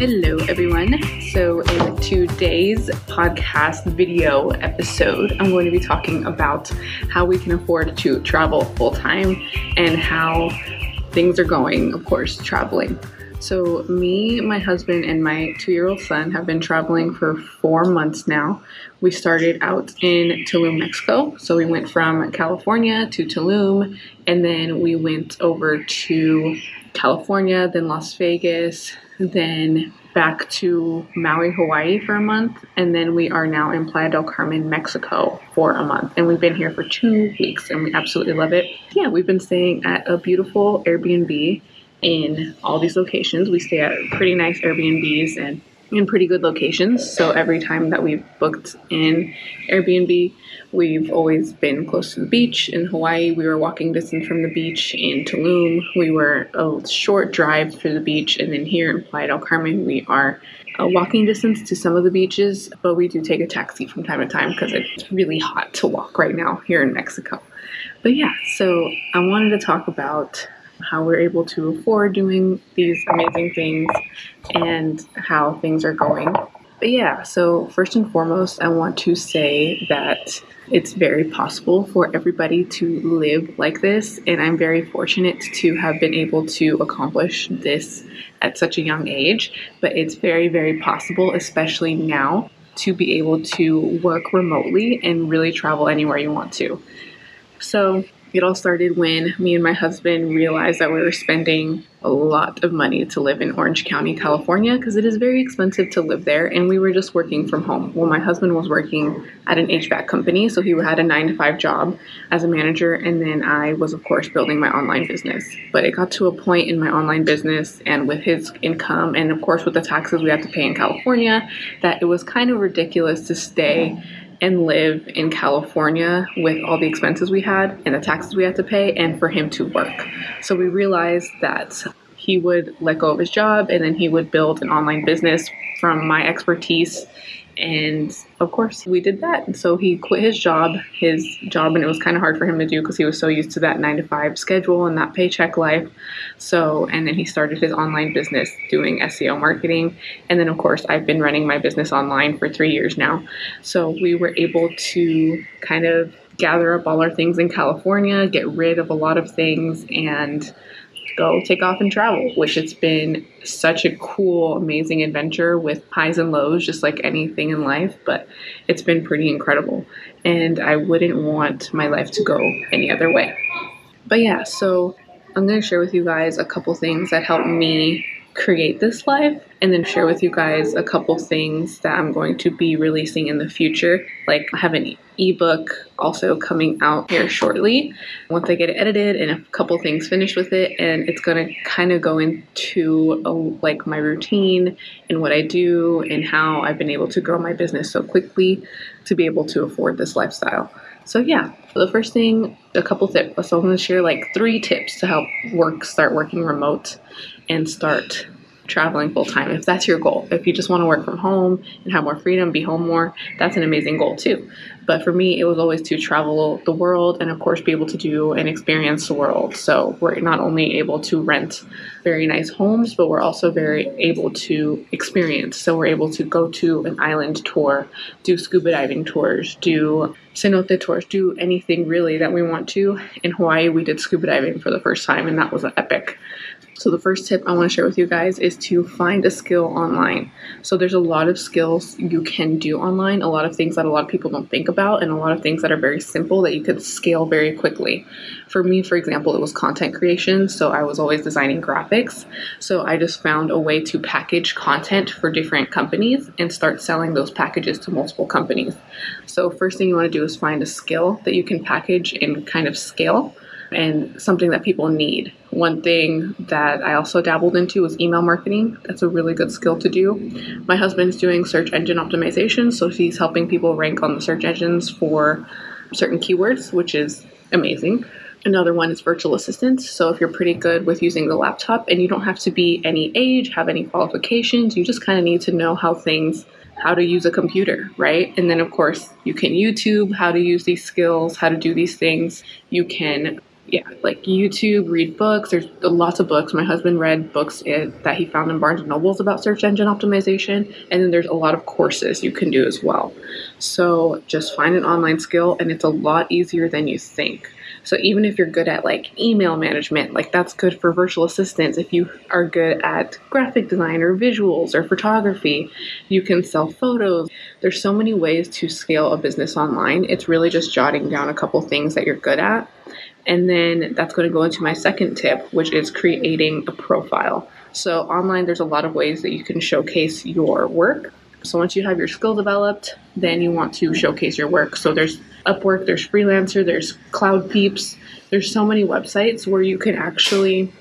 Hello, everyone. So, in today's podcast video episode, I'm going to be talking about how we can afford to travel full time and how things are going, of course, traveling. So, me, my husband, and my two year old son have been traveling for four months now. We started out in Tulum, Mexico. So, we went from California to Tulum, and then we went over to California, then Las Vegas, then back to Maui, Hawaii for a month, and then we are now in Playa del Carmen, Mexico for a month. And we've been here for two weeks and we absolutely love it. Yeah, we've been staying at a beautiful Airbnb in all these locations. We stay at pretty nice Airbnbs and in pretty good locations. So every time that we've booked in Airbnb, we've always been close to the beach. In Hawaii, we were walking distance from the beach. In Tulum, we were a short drive to the beach. And then here in Playa del Carmen, we are a walking distance to some of the beaches, but we do take a taxi from time to time because it's really hot to walk right now here in Mexico. But yeah, so I wanted to talk about how we're able to afford doing these amazing things and how things are going. But yeah, so first and foremost, I want to say that it's very possible for everybody to live like this, and I'm very fortunate to have been able to accomplish this at such a young age. But it's very, very possible, especially now, to be able to work remotely and really travel anywhere you want to. So, it all started when me and my husband realized that we were spending a lot of money to live in Orange County, California, because it is very expensive to live there. And we were just working from home. Well, my husband was working at an HVAC company, so he had a nine to five job as a manager. And then I was, of course, building my online business. But it got to a point in my online business and with his income, and of course, with the taxes we had to pay in California, that it was kind of ridiculous to stay and live in California with all the expenses we had and the taxes we had to pay, and for him to work. So we realized that he would let go of his job and then he would build an online business from my expertise and of course, we did that. So he quit his job, his job, and it was kind of hard for him to do because he was so used to that nine to five schedule and that paycheck life. So, and then he started his online business doing SEO marketing. And then, of course, I've been running my business online for three years now. So we were able to kind of gather up all our things in California, get rid of a lot of things, and go take off and travel, which it's been such a cool, amazing adventure with highs and lows, just like anything in life, but it's been pretty incredible. And I wouldn't want my life to go any other way. But yeah, so I'm going to share with you guys a couple things that helped me create this live and then share with you guys a couple things that I'm going to be releasing in the future. Like I have an ebook also coming out here shortly once I get it edited and a couple things finished with it and it's going to kind of go into a, like my routine and what I do and how I've been able to grow my business so quickly to be able to afford this lifestyle. So yeah, the first thing, a couple tips. So I'm going to share like three tips to help work start working remote and start traveling full time if that's your goal. If you just want to work from home and have more freedom, be home more, that's an amazing goal too. But for me, it was always to travel the world and, of course, be able to do and experience the world. So we're not only able to rent very nice homes, but we're also very able to experience. So we're able to go to an island tour, do scuba diving tours, do cenote tours, do anything really that we want to. In Hawaii, we did scuba diving for the first time, and that was epic. So, the first tip I want to share with you guys is to find a skill online. So, there's a lot of skills you can do online, a lot of things that a lot of people don't think about, and a lot of things that are very simple that you could scale very quickly. For me, for example, it was content creation. So, I was always designing graphics. So, I just found a way to package content for different companies and start selling those packages to multiple companies. So, first thing you want to do is find a skill that you can package and kind of scale and something that people need. One thing that I also dabbled into was email marketing. That's a really good skill to do. My husband's doing search engine optimization, so he's helping people rank on the search engines for certain keywords, which is amazing. Another one is virtual assistants. So if you're pretty good with using the laptop and you don't have to be any age, have any qualifications, you just kind of need to know how things how to use a computer, right? And then, of course, you can YouTube how to use these skills, how to do these things. You can yeah, like YouTube, read books. There's lots of books. My husband read books that he found in Barnes and Nobles about search engine optimization, and then there's a lot of courses you can do as well. So just find an online skill, and it's a lot easier than you think. So even if you're good at like email management, like that's good for virtual assistants. If you are good at graphic design or visuals or photography, you can sell photos. There's so many ways to scale a business online. It's really just jotting down a couple things that you're good at. And then that's going to go into my second tip, which is creating a profile. So online there's a lot of ways that you can showcase your work. So once you have your skill developed, then you want to showcase your work. So there's Upwork, there's Freelancer, there's CloudPeeps. There's so many websites where you can actually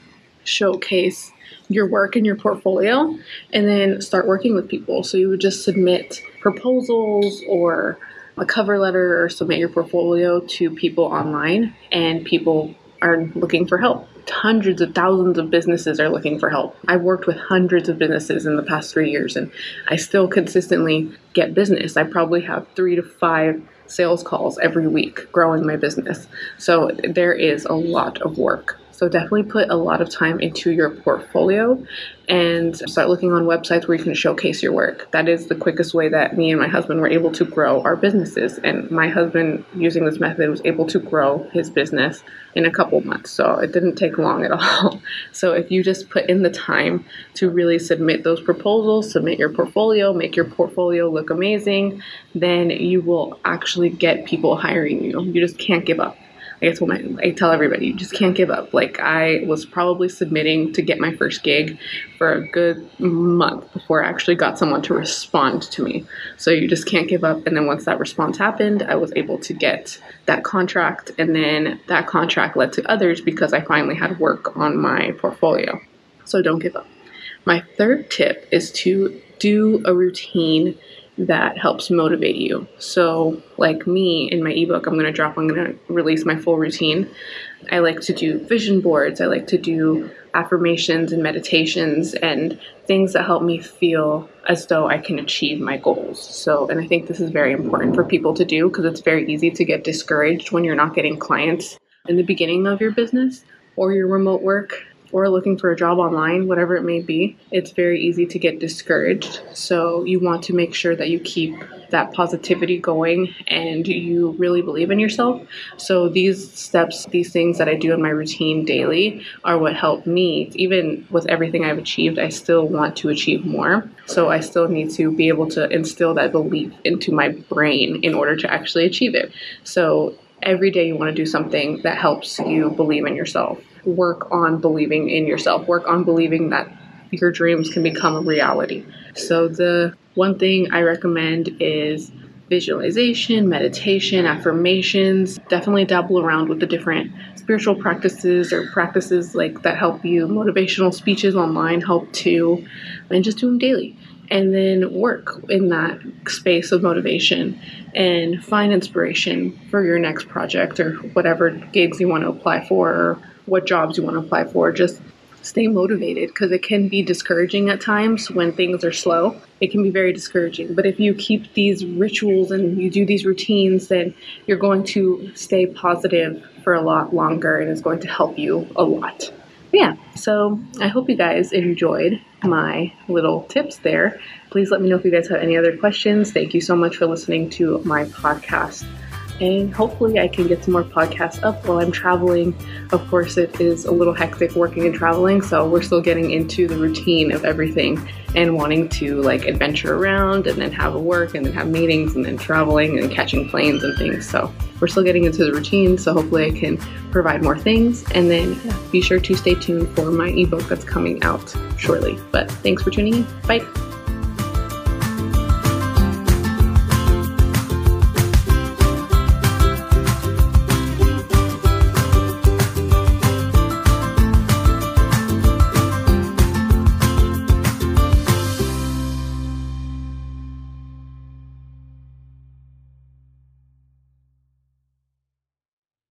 showcase your work and your portfolio and then start working with people. So you would just submit proposals or a cover letter or submit your portfolio to people online and people are looking for help. Hundreds of thousands of businesses are looking for help. I've worked with hundreds of businesses in the past three years and I still consistently get business. I probably have three to five sales calls every week growing my business. So there is a lot of work. So definitely put a lot of time into your portfolio and start looking on websites where you can showcase your work. That is the quickest way that me and my husband were able to grow our businesses. And my husband, using this method, was able to grow his business in a couple months. So it didn't take long at all. So if you just put in the time to really submit those proposals, submit your portfolio, make your portfolio look amazing, then you will actually get people hiring you. You just can't give up. I told my I tell everybody you just can't give up. Like I was probably submitting to get my first gig for a good month before I actually got someone to respond to me. So you just can't give up. And then once that response happened, I was able to get that contract, and then that contract led to others because I finally had work on my portfolio. So don't give up. My third tip is to do a routine that helps motivate you. So, like me in my ebook, I'm going to drop, I'm going to release my full routine. I like to do vision boards, I like to do affirmations and meditations and things that help me feel as though I can achieve my goals. So, and I think this is very important for people to do because it's very easy to get discouraged when you're not getting clients in the beginning of your business or your remote work or looking for a job online, whatever it may be, it's very easy to get discouraged. So you want to make sure that you keep that positivity going and you really believe in yourself. So these steps, these things that I do in my routine daily are what help me. Even with everything I've achieved, I still want to achieve more. So I still need to be able to instill that belief into my brain in order to actually achieve it. So every day you want to do something that helps you believe in yourself work on believing in yourself, work on believing that your dreams can become a reality. So, the one thing I recommend is visualization, meditation, affirmations. Definitely dabble around with the different spiritual practices or practices like that help you. Motivational speeches online help too, and just do them daily. And then work in that space of motivation and find inspiration for your next project or whatever gigs you want to apply for or what jobs you want to apply for. Just stay motivated because it can be discouraging at times when things are slow. It can be very discouraging. But if you keep these rituals and you do these routines, then you're going to stay positive for a lot longer and it's going to help you a lot. yeah, so I hope you guys enjoyed my little tips there. Please let me know if you guys have any other questions. Thank you so much for listening to my podcast and hopefully I can get some more podcasts up while I'm traveling. Of course, it is a little hectic working and traveling, so we're still getting into the routine of everything and wanting to like adventure around and then have a work and then have meetings and then traveling and catching planes and things. So we're still getting into the routine, so hopefully I can provide more things. And then yeah, be sure to stay tuned for my ebook that's coming out shortly. But thanks for tuning in. Bye.